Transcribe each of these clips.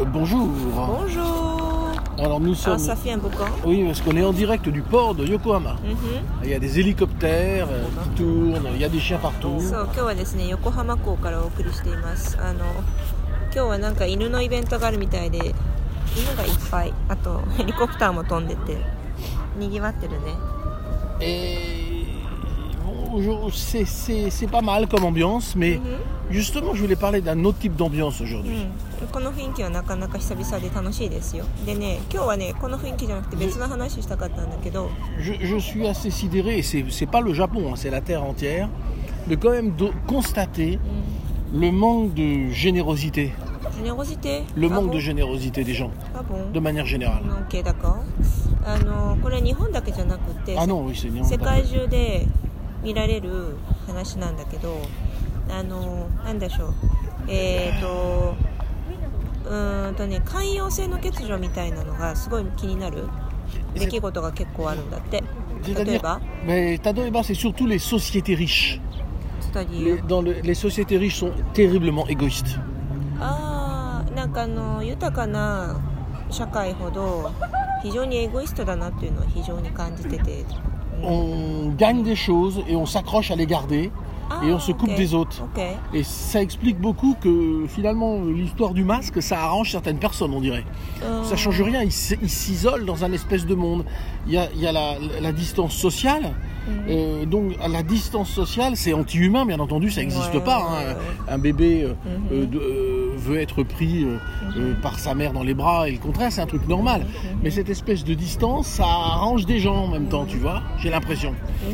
Euh, bonjour. Bonjour. Alors nous ah, sommes. Ça fait. Oui, parce qu'on est en direct du port de Yokohama. Mhm. Il y a des hélicoptères euh, qui tournent, il y a des chiens partout c'est- c'est c'est pas mal comme ambiance, mais justement, je voulais parler d'un autre type d'ambiance う aujourd'hui. んこの雰囲気はなかなか久々で楽しいですよでね今日はねこの雰囲気じゃなくて別の話したかったんだけど Je, je suis assez sidéré, et c'est c'est pas le Japon, hein, c'est la Terre entière, de quand même de constater le manque de générosité, ジェネロジテ le あ manque ぼ de générosité des gens, あぼん de manière générale. のんけだかあのこれ日本だけじゃなくて Ah non, oui, c'est世界中で 見られる話なんだけどあのなんでしょうえっ、とうーんとね寛容性の欠如みたいなのがすごい気になる出来事が結構あるんだって例えば？Mais Tadoeba, c'est surtout les sociétés riches. Les, ィ dans le- les sociétés riches sont terriblement égoïstes. ああなんかあの豊かな社会ほど非常にエゴイストだなっていうのは非常に感じてて、うん On gagne des choses et on s'accroche à les garder et on se coupe ok, des autres. Et ça explique beaucoup que finalement l'histoire du masque, ça arrange certaines personnes, on dirait. Euh, Ça change rien, ils s'isolent dans un espèce de monde. Il y a, il y a la, la distance sociale. Euh, donc la distance sociale, c'est anti-humain, bien entendu, ça n'existe Ouais, pas. ouais, hein. ouais. Un bébé euh, Mhm. de- euh, veut être pris euh, euh, par sa mère dans les bras et le contraire, c'est un truc normal. Mais cette espèce de distance, ça arrange des gens en même temps, tu vois, j'ai l'impression.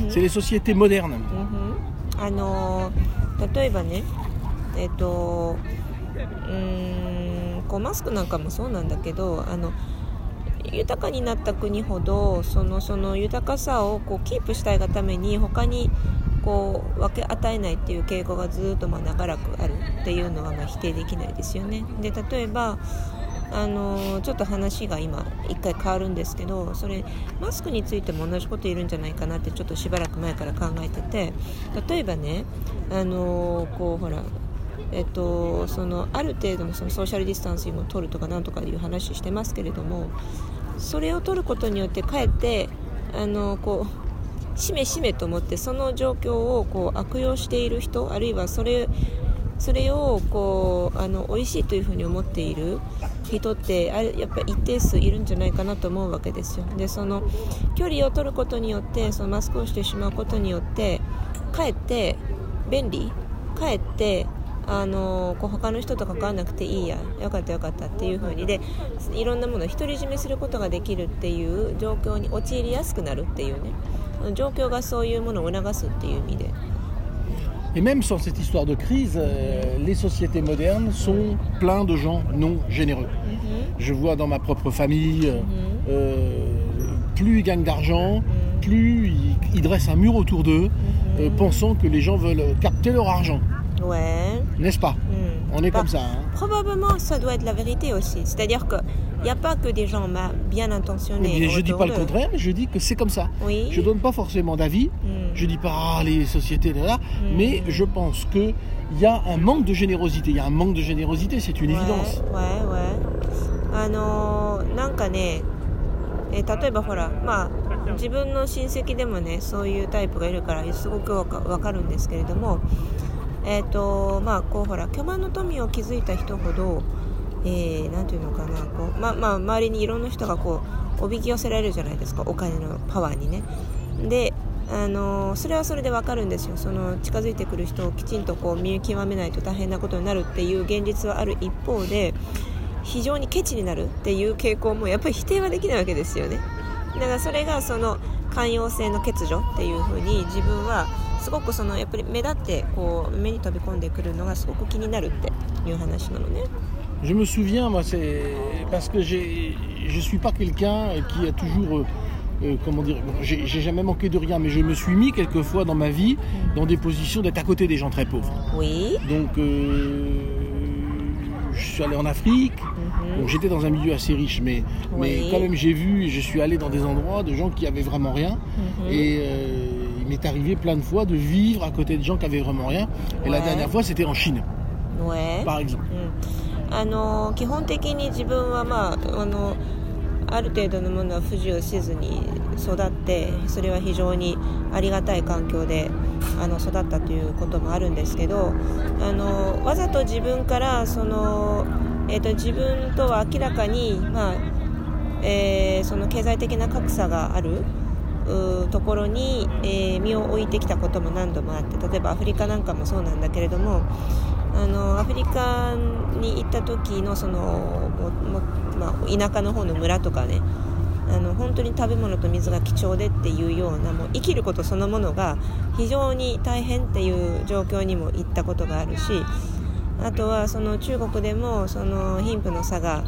C'est les sociétés modernes. うんあの例えばねえっ、とうーんこうマスクなんかもそうなんだけどあの豊かになった国ほどそのその豊かさをこうキープしたいがために他に こう分け与えないっていう傾向がずっとまあ長らくあるっていうのはまあ否定できないですよね。で例えばあのちょっと話が今一回変わるんですけどそれマスクについても同じこと言えるんじゃないかなってちょっとしばらく前から考えてて例えばねあのこうほらえっと、そのある程度のそのソーシャルディスタンスを取るとかなんとかいう話してますけれどもそれを取ることによってかえってあのこうしめしめと思ってその状況をこう悪用している人あるいはそれそれをこうあの美味しいというふうに思っている人ってあやっぱ一定数いるんじゃないかなと思うわけですよ。でその距離を取ることによってそのマスクをしてしまうことによってかえって便利？かえってあのこう他の人と関わらなくていいや。よかったよかったっていう風に。でいろんなものを独り占めすることができるっていう状況に陥りやすくなるっていうね。状況がそういうものを促すっていう意味で Et même sans cette histoire de crise, euh, les sociétés modernes sont pleines de gens non généreux. Je vois dans ma propre famille, euh, euh, plus ils gagnent d'argent, plus ils, ils dressent un mur autour d'eux, euh, pensant que les gens veulent capter leur argent. Ouais. N'est-ce pas Hmm. On est Bah, comme ça. hein. Probablement, ça doit être la vérité aussi. C'est-à-dire qu'il n'y a pas que des gens ma- bien intentionnés. Mais je dis autour pas le d'eux. contraire, mais je dis que c'est comme ça. Oui. Je donne pas forcément d'avis. Hmm. Je dis pas ah, les sociétés là, là, mais je pense que il y a un manque de générosité. Il y a un manque de générosité, c'est une はい évidence. はいはいあのーなんかね、えー例えばほらまあ自分の親戚でもねそういうタイプがいるからすごくわかわかるんですけれどもえっ、とまあこうほら巨万の富を築いた人ほど えーていうのかなこうまま周りにいろんな人がこうおびき寄せられるじゃないですかお金のパワーにね。であのそれはそれでわかるんですよ。その近づいてくる人をきちんとこう見極めないと大変なことになるっていう現実はある一方で非常にケチになるっていう傾向もやっぱり否定はできないわけですよね。だからそれがその寛容性の欠如っていうふうに自分はすごくそのやっぱり目立ってこう目に飛び込んでくるのがすごく気になるっていう話なのね。Je me souviens, moi, c'est parce que j'ai, je suis pas quelqu'un qui a toujours, euh, euh, comment dire, j'ai j'ai jamais manqué de rien, mais je me suis mis quelquefois dans ma vie dans des positions d'être à côté des gens très pauvres. Oui Donc, euh, je suis allé en Afrique. Bon, j'étais dans un milieu assez riche, mais, quand même j'ai vu, et je suis allé dans des endroits de gens qui avaient vraiment rien. Et euh, il m'est arrivé plein de fois de vivre à côté de gens qui avaient vraiment rien. Et la dernière fois, c'était en Chine, Ouais par exemple. うんあの基本的に自分はまああのある程度のものは不自由せずに育ってそれは非常にありがたい環境であの育ったということもあるんですけどあのわざと自分からその、えーと、自分とは明らかに、まあえー、その経済的な格差があるところに、えー、身を置いてきたことも何度もあって例えばアフリカなんかもそうなんだけれどもあのアフリカに行った時のそのまあ、田舎の方の村とかねあの本当に食べ物と水が貴重でっていうようなもう生きることそのものが非常に大変っていう状況にも行ったことがあるしあとはその中国でもその貧富の差が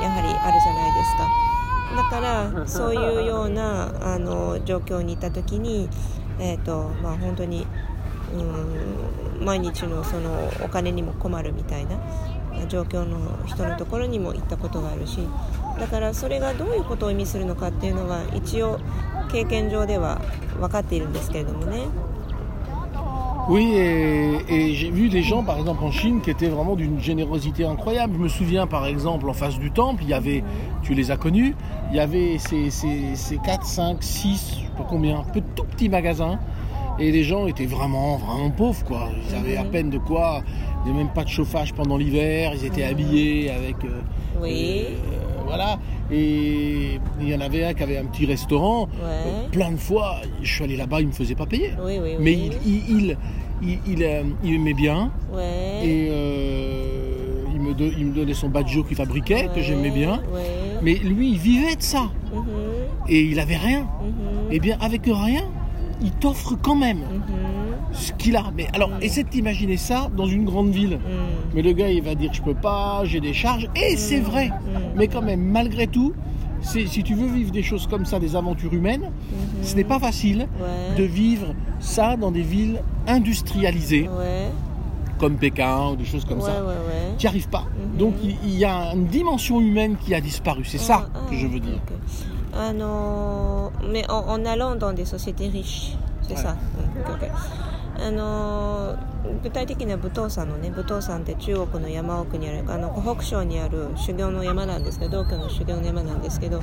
やはりあるじゃないですか。だからそういうようなあの状況にいた時に、えーとまあ、本当にうん毎日のそのお金にも困るみたいな状況の人のところにも行ったことがあるしだからそれがどういうことを意味するのかっていうのは一応経験上では分かっているんですけれどもね。Oui, et, et j'ai vu des gens, par exemple en Chine, qui étaient vraiment d'une générosité incroyable. Je me souviens, par exemple, en face du temple, il y avait, tu les as connus, il y avait ces, ces, ces 4, 5, 6, je sais pas combien, peu, tout petits magasins. Et les gens étaient vraiment, vraiment pauvres, quoi. Ils avaient à peine de quoi il n'y avait même pas de chauffage pendant l'hiver, ils étaient habillés avec. Euh, oui. Euh, voilà. Et il y en avait un qui avait un petit restaurant. Ouais. plein de fois, je suis allé là-bas, il ne me faisait pas payer. Oui, oui, Mais il, il, il, il, euh, il aimait bien. Ouais. Et il, me do, il me donnait son badjo qu'il fabriquait, que j'aimais bien. Mais lui, il vivait de ça. Mm -hmm. Et il avait rien. Mm -hmm. Et bien, avec rien, il t'offre quand même. Ce qu'il a. Mais alors, essaie de t'imaginer ça dans une grande ville. Mm. Mais le gars, il va dire je peux pas, j'ai des charges. Et c'est Mm. vrai. Mm. Mais quand même, malgré tout, c'est- si tu veux vivre des choses comme ça, des aventures humaines, Mhm. ce n'est pas facile Ouais. de vivre ça dans des villes industrialisées Ouais. comme Pékin ou des choses comme ouais, ça. Tu n'y arrives pas. Mhm. Donc il y a une dimension humaine qui a disparu. C'est ça Ah, ah, que je veux dire. あのー mais en, allant dans des sociétés riches, c'est Ouais. ça? Mm, ok, ok. あのー具体的には武当山のね武当山って中国の山奥にあるあの湖北省にある修行の山なんですけど道教の修行の山なんですけど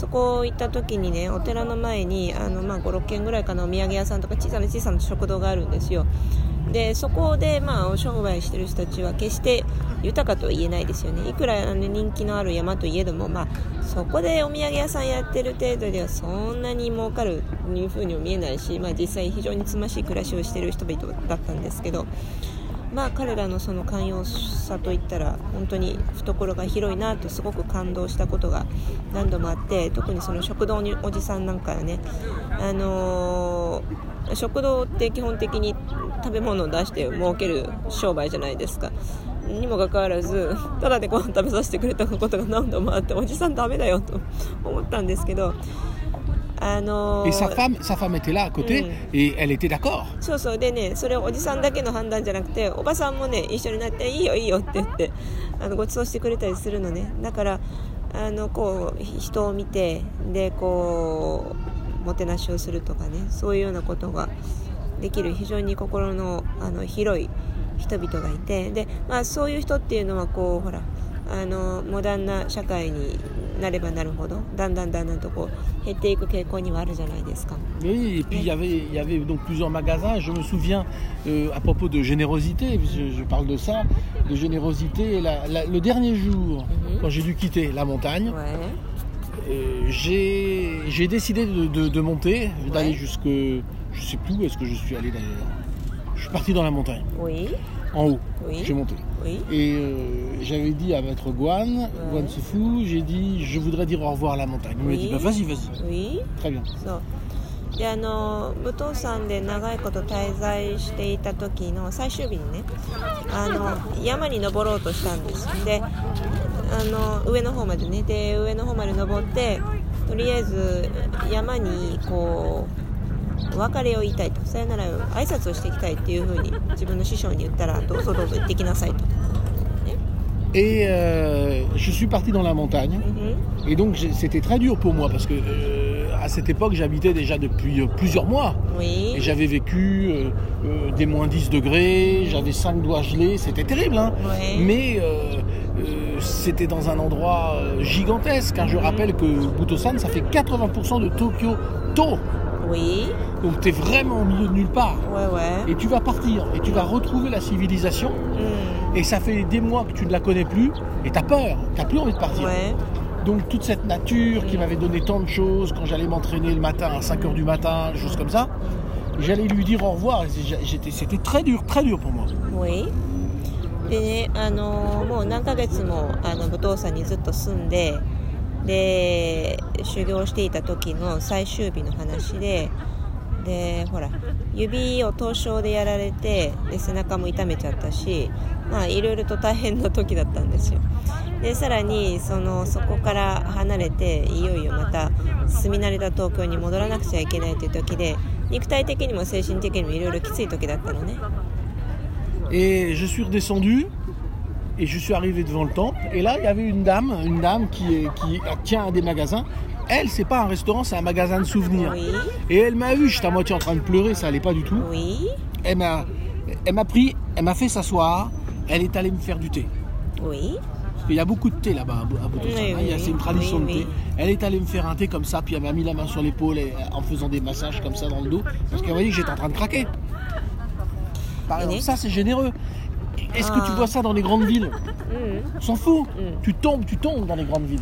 そこ行った時にねお寺の前にあの、まあ、56軒ぐらいかなお土産屋さんとか小さな小さな食堂があるんですよ。でそこで、まあ、お商売してる人たちは決して豊かとは言えないですよね。いくらあの人気のある山といえども、まあ、そこでお土産屋さんやってる程度ではそんなに儲かるというふうにも見えないし、まあ、実際非常につましい暮らしをしてる人々だったんですけどまあ彼らのその寛容さといったら本当に懐が広いなとすごく感動したことが何度もあって特にその食堂におじさんなんかはねあのー食堂って基本的に食べ物を出して儲ける商売じゃないですか。にもかかわらずただでご飯食べさせてくれたことが何度もあっておじさんダメだよと思ったんですけどあのー Et sa femme, sa femme était là à côté Mm. et elle était d'accord. そうそう。でねそれをおじさんだけの判断じゃなくておばさんもね一緒になっていいよいいよって言ってあのご馳走してくれたりするのね。だからあのこう人を見てでこうもてなしをするとかね。そういうようなことができる。非常に心のあの広い人々がいて。で、まあ、そういう人っていうのはこうほらあのモダンな社会になればなるほどだんだんだんだんとこう減っていく傾向にはあるじゃないですか。 Oui, et puis il y avait, il y avait donc plusieurs magasins. Je me souviens euh, à propos de générosité, je, je parle de ça, de générosité. La- la- le dernier jour, Mhm. quand j'ai dû quitter la montagne, Ouais. euh, j'ai j'ai décidé de, de- de monter, d'aller Ouais. jusque, je sais plus où est-ce que je suis allé d'ailleurs. Je suis parti dans la montagne, Oui, en haut. oui, J'ai monté. oui. Et euh, j'avais dit à maître Guan, Guan Sifu, j'ai dit je voudrais dire au revoir à la montagne. Il m'a Oui. dit bah, vas-y, vas-y. Oui. Très bien. そうであの武藤山で長いこと滞在していた時の最終日にねあの山に登ろうとしたんですであの上の方までねで上の方まで登ってとりあえず山にこう お別れを言いたいとさよなら挨拶をしていきたいっていうふうに自分の師匠に言ったらどうぞどうぞ行ってきなさいと、 Et euh, je suis parti dans la montagne. うん Et donc j'ai- c'était très dur pour moi parce que euh, à cette époque j'habitais déjà depuis euh, plusieurs mois. Oui. Et j'avais vécu euh, euh, des moins 10 degrés, j'avais 5 doigts gelés, c'était terrible. Hein Ouais. Mais euh, c'était dans un endroit euh, gigantesque. hein. Je rappelle que Butosan, ça fait 80% de Tokyo To. Oui, Donc tu es vraiment au milieu de nulle part. ouais, ouais. Et tu vas partir et tu vas retrouver la civilisation. Mm, Et ça fait des mois que tu ne la connais plus. Et tu as peur. Tu plus envie de partir. ouais. Donc toute cette nature qui m'avait donné tant de choses quand j'allais m'entraîner le matin à 5h du matin, des choses comme ça, j'allais lui dire au revoir. Et j'étais- C'était très dur, très dur pour moi. Oui. でね、あのもう何ヶ月もあの武藤さんにずっと住んで で修行していた時の最終日の話ででほら指を凍傷でやられてで背中も痛めちゃったしまあいろいろと大変な時だったんですよ。でさらにそのそこから離れていよいよまた住み慣れた東京に戻らなくちゃいけないという時で肉体的にも精神的にもいろいろきつい時だったのね。Et je suis redescendu et je suis arrivé devant le temple. Et là, il y avait une dame, une dame qui, est, qui tient un des magasins. Elle, c'est pas un restaurant, c'est un magasin de souvenirs. Oui. Et elle m'a vu, j'étais à moitié en train de pleurer, ça allait pas du tout. Oui, Elle m'a, elle m'a pris, elle m'a fait s'asseoir. Elle est allée me faire du thé. oui, Parce qu'il y a beaucoup de thé là-bas à Oui, hein, il c'est une tradition de thé. Elle est allée me faire un thé comme ça, puis elle m'a mis la main sur l'épaule euh, en faisant des massages comme ça dans le dos, parce qu'elle m'a dit que j'étais en train de craquer. Par exemple, ça c'est généreux. Est-ce que tu vois ça dans les grandes villes. On s'en fout. Mm. Tu tombes, tu tombes dans les grandes villes.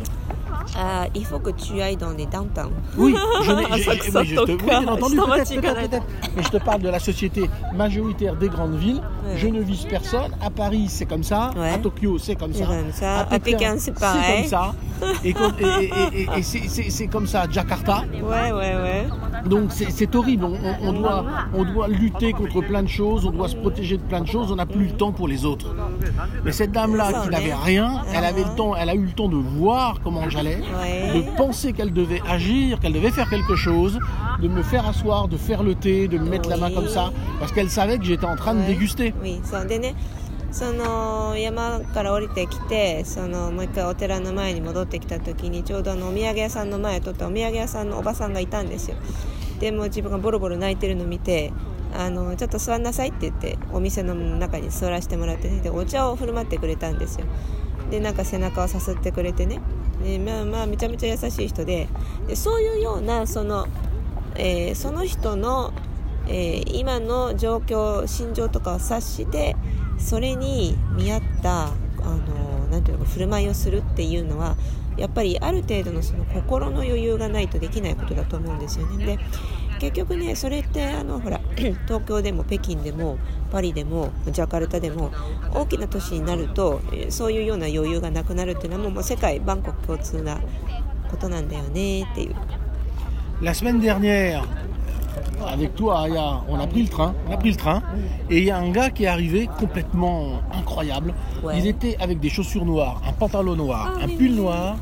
Euh, il faut que tu ailles dans les downtowns. Oui, je, je, je, te, oui, bien entendu, peut-être, peut-être. Mais je te parle de la société majoritaire des grandes villes. Je ne vise personne. À Paris, c'est comme ça. À Tokyo, c'est comme ça. Comme ça. À, Pékin, c'est pareil. C'est comme ça. Et, c'est, c'est comme ça à Jakarta. Ouais, ouais, ouais. Donc c'est horrible, on, doit, lutter contre plein de choses, on doit se protéger de plein de choses, on n'a plus le temps pour les autres. Mais cette dame-là qui n'avait rien, ah. elle, avait le temps, elle a eu le temps de voir comment j'allais, de penser qu'elle devait agir, qu'elle devait faire quelque chose, de me faire asseoir, de faire le thé, de me mettre la main comme ça, parce qu'elle savait que j'étais en train de déguster. Oui, c'est un その山から降りてきてそのもう一回お寺の前に戻ってきた時にちょうどあのお土産屋さんの前通ってお土産屋さんのおばさんがいたんですよ。でも自分がボロボロ泣いてるのを見てあのちょっと座んなさいって言ってお店の中に座らせてもらってねでお茶を振る舞ってくれたんですよ。でなんか背中をさすってくれてね。でまあまあめちゃめちゃ優しい人ででそういうようなその、えーその人の、えー今の状況心情とかを察してそれに見合ったあのなんていうのか振る舞いをするっていうのはやっぱりある程度のその心の余裕がないとできないことだと思うんですよね。で結局ねそれってあのほら 東京でも北京でもパリでもジャカルタでも大きな都市になるとえーそういうような余裕がなくなるっていうのはもうもう世界万国共通なことなんだよねっていう。La semaine dernière, avec toi, Aya, on a pris le train, on a pris le train, et il y a un gars qui est arrivé complètement incroyable. Ouais. Il était avec des chaussures noires, un pantalon noir, Ah, un oui, pull oui. noir,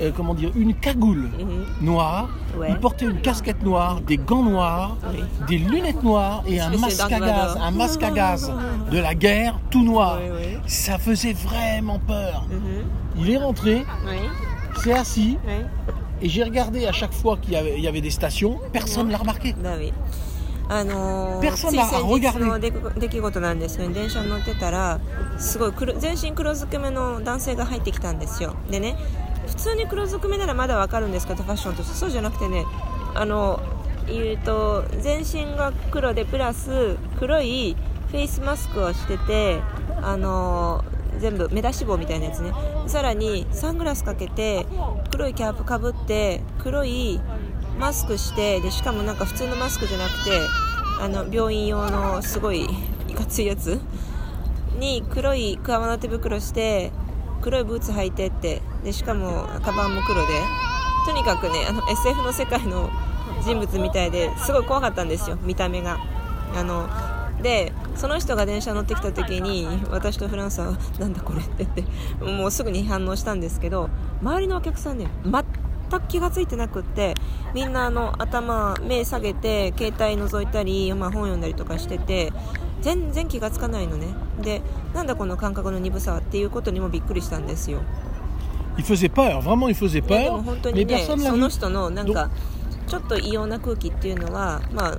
euh, comment dire, une cagoule Mhm. noire. Ouais. Il portait une casquette noire, des gants noirs, Oui. des lunettes noires et un masque à gaz, Vador. un masque à gaz de la guerre tout noir. Ça faisait vraiment peur. Mhm. Il est rentré, s'est assis. Et j'ai regardé à chaque fois qu'il y y avait des stations, personne ne l'a remarqué. ダメあのー、つい Personne 先日.の出来事なんですよ電車に乗ってたらすごい黒全身黒ずくめの男性が入ってきたんですよでね普通に黒ずくめならまだわかるんですけどファッションとしてそうじゃなくてねあの言うと全身が黒でプラス黒いフェイスマスクをしててあの全部目出し帽みたいなやつね。さらにサングラスかけて黒いキャップかぶって黒いマスクしてでしかもなんか普通のマスクじゃなくてあの病院用のすごいいかついやつ？に黒い革の手袋して黒いブーツ履いてってでしかもカバンも黒で。とにかくねあの SF の世界の人物みたいですごい怖かったんですよ見た目が。あのでその人が電車乗ってきた時に私とフランスは「なんだこれ」って言ってもうすぐに反応したんですけど周りのお客さんね全く気が付いてなくってみんなあの頭目下げて携帯覗いたり、まあ、本読んだりとかしてて全然気がつかないのねでなんだこの感覚の鈍さはっていうことにもびっくりしたんですよ Il faisait peur, vraiment il faisait peur, も本当 mais にね personne ne l'a そ vu. の人のなんかちょっと異様な空気っていうのはまあ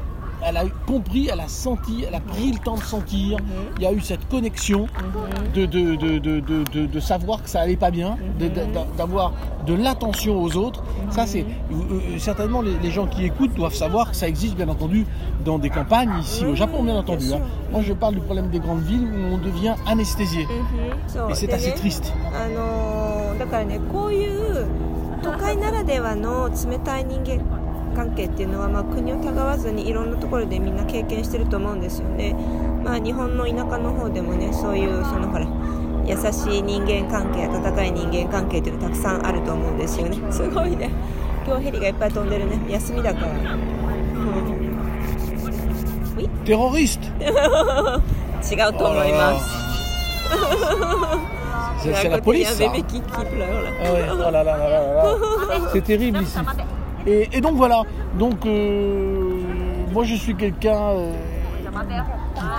elle a compris, elle a senti, elle a pris le temps de sentir, Mhm. il y a eu cette connexion de, de, de, de, de, de- de savoir que ça allait pas bien, de- de- d'avoir de l'attention aux autres. Ça, c'est euh, euh, certainement les, les gens qui écoutent doivent savoir que ça existe bien entendu dans des campagnes ici au Oui, Japon, bien bien entendu. sûr. hein. Moi, je parle du problème des grandes villes où on devient anesthésié. うんそう Et c'est で assez ね triste. あのーだからねこういう都会ならではの冷たい人間 関係っていうのは、まあ、国をたがわずにいろんなところでみんな経験してると思うんですよね、まあ、日本の田舎の方でもねそういうそのほら優しい人間関係温かい人間関係っていうのたくさんあると思うんですよね。すごいね。今日ヘリがいっぱい飛んでるね。休みだから、うん、Terroriste 違うと思います。C'est la police. Ah ouais, oh là là là là là. C'est terrible ici. Et, donc voilà, donc euh, moi je suis quelqu'un euh,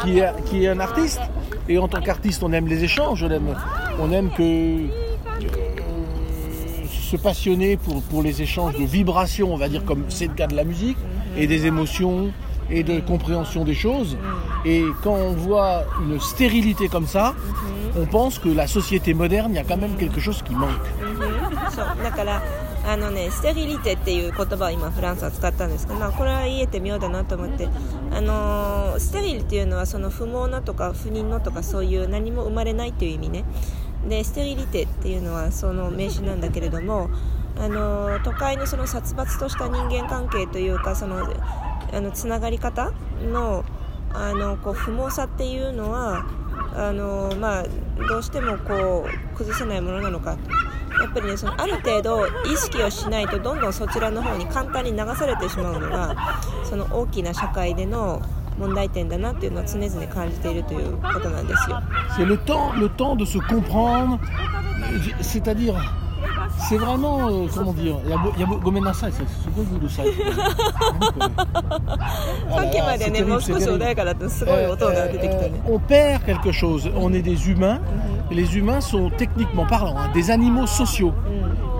qui, est, un artiste. Et en tant qu'artiste, on aime les échanges, on aime, euh, se passionner pour, pour les échanges de vibrations, on va dire comme c'est le cas de la musique, et des émotions et de compréhension des choses. Et quand on voit une stérilité comme ça, on pense que la société moderne, il y a quand même quelque chose qui manque. あのねステリリテっていう言葉を今フランスは使ったんですけど、まあ、これは言えて妙だなと思ってあのーステリルっていうのはその不毛のとか不妊のとかそういう何も生まれないっていう意味ね。でステリリテっていうのはその名詞なんだけれどもあのー都会のその殺伐とした人間関係というかそのあのつながり方のあのこう不毛さっていうのはあのまあ、どうしてもこう崩せないものなのか。やっぱりねそのある程度意識をしないとどんどんそちらの方に簡単に流されてしまうのがその大きな社会での問題点だなっていうのは常々感じているということなんですよ。C'est le temps, le temps de se comprendre. C'est-à-dire, C'est vraiment, euh, comment dire, il y a, beau, y euh, a euh, on perd quelque chose. On est des humains. Les humains sont techniquement parlant hein, des animaux sociaux.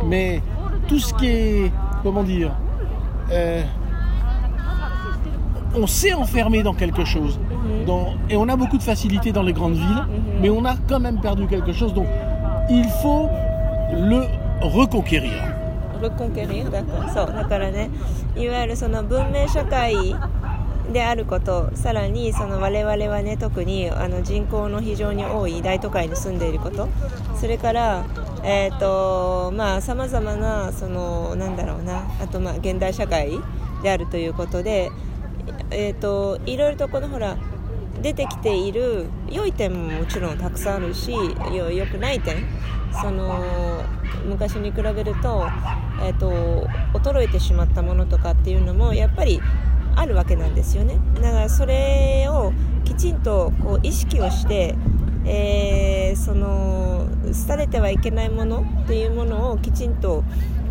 Mais tout ce qui est, comment dire, on s'est enfermé dans quelque chose. Et on a beaucoup de facilité dans les grandes villes, mais on a quand même perdu quelque chose. Donc il faut le reconquérir. ルコンケリだからそうだからねいわゆるその文明社会であることさらにその我々はね特にあの人口の非常に多い大都会に住んでいることそれからえっ、とまあさまざまなそのなんだろうなあとまあ現代社会であるということでえっ、といろいろとこのほら出てきている良い点ももちろんたくさんあるし良くない点。その昔に比べると,、えー、と衰えてしまったものとかっていうのもやっぱりあるわけなんですよね。だからそれをきちんとこう意識をして、えーその廃れてはいけないものっていうものをきちんと,、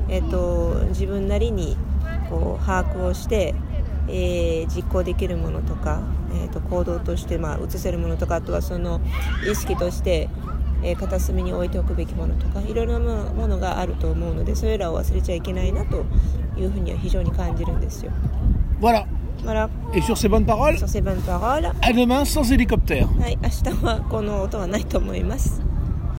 えー、と自分なりにこう把握をして、えー実行できるものとか、えー、と行動として、まあ、移せるものとかあとはその意識として、えー片隅に置いておくべきものとかいろいろなものものがあると思うのでそれらを忘れちゃいけないなというふうには非常に感じるんですよ。Voilà. Voilà, Et sur ces bonnes paroles, sur ces bonnes paroles, à demain sans hélicoptère. はい、明日はこの音はないと思います。